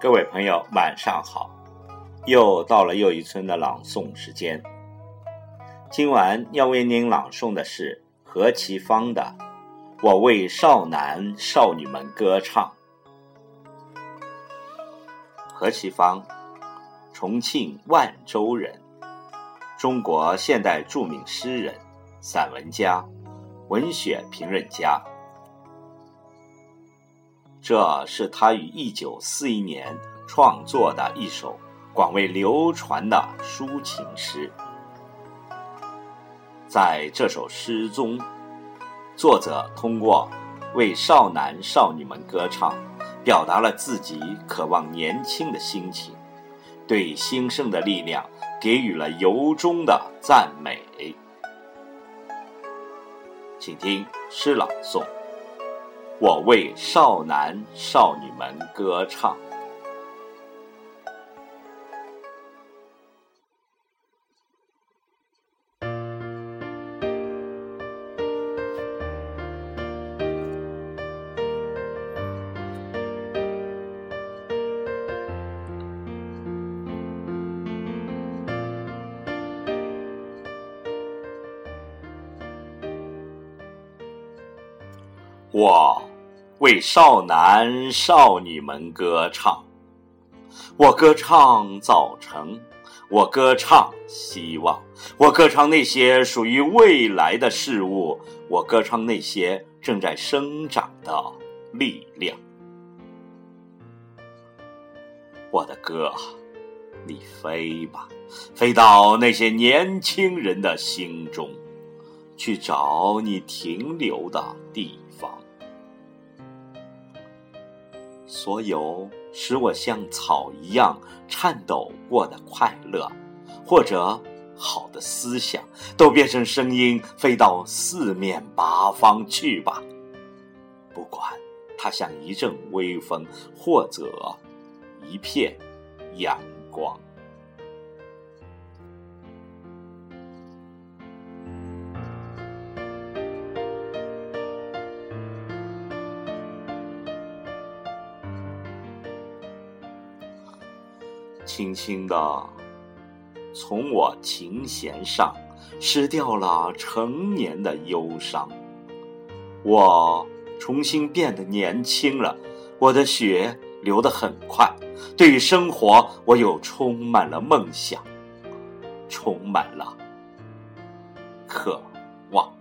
各位朋友，晚上好！又到了又一村的朗诵时间。今晚要为您朗诵的是何其芳的《我为少男少女们歌唱》。何其芳，重庆万州人，中国现代著名诗人、散文家、文学评论家。这是他于一九四一年创作的一首广为流传的抒情诗。在这首诗中，作者通过为少男少女们歌唱，表达了自己渴望年轻的心情，对兴盛的力量给予了由衷的赞美。请听诗朗诵。我为少男少女们歌唱。我为少男少女们歌唱，我歌唱早晨，我歌唱希望，我歌唱那些属于未来的事物，我歌唱那些正在生长的力量。我的歌，你飞吧，飞到那些年轻人的心中，去找你停留的地。所有使我像草一样颤抖过的快乐，或者好的思想，都变成声音飞到四面八方去吧。不管它像一阵微风，或者一片阳光。轻轻的，从我琴弦上失掉了成年的忧伤，我重新变得年轻了，我的血流得很快，对于生活，我又充满了梦想，充满了渴望。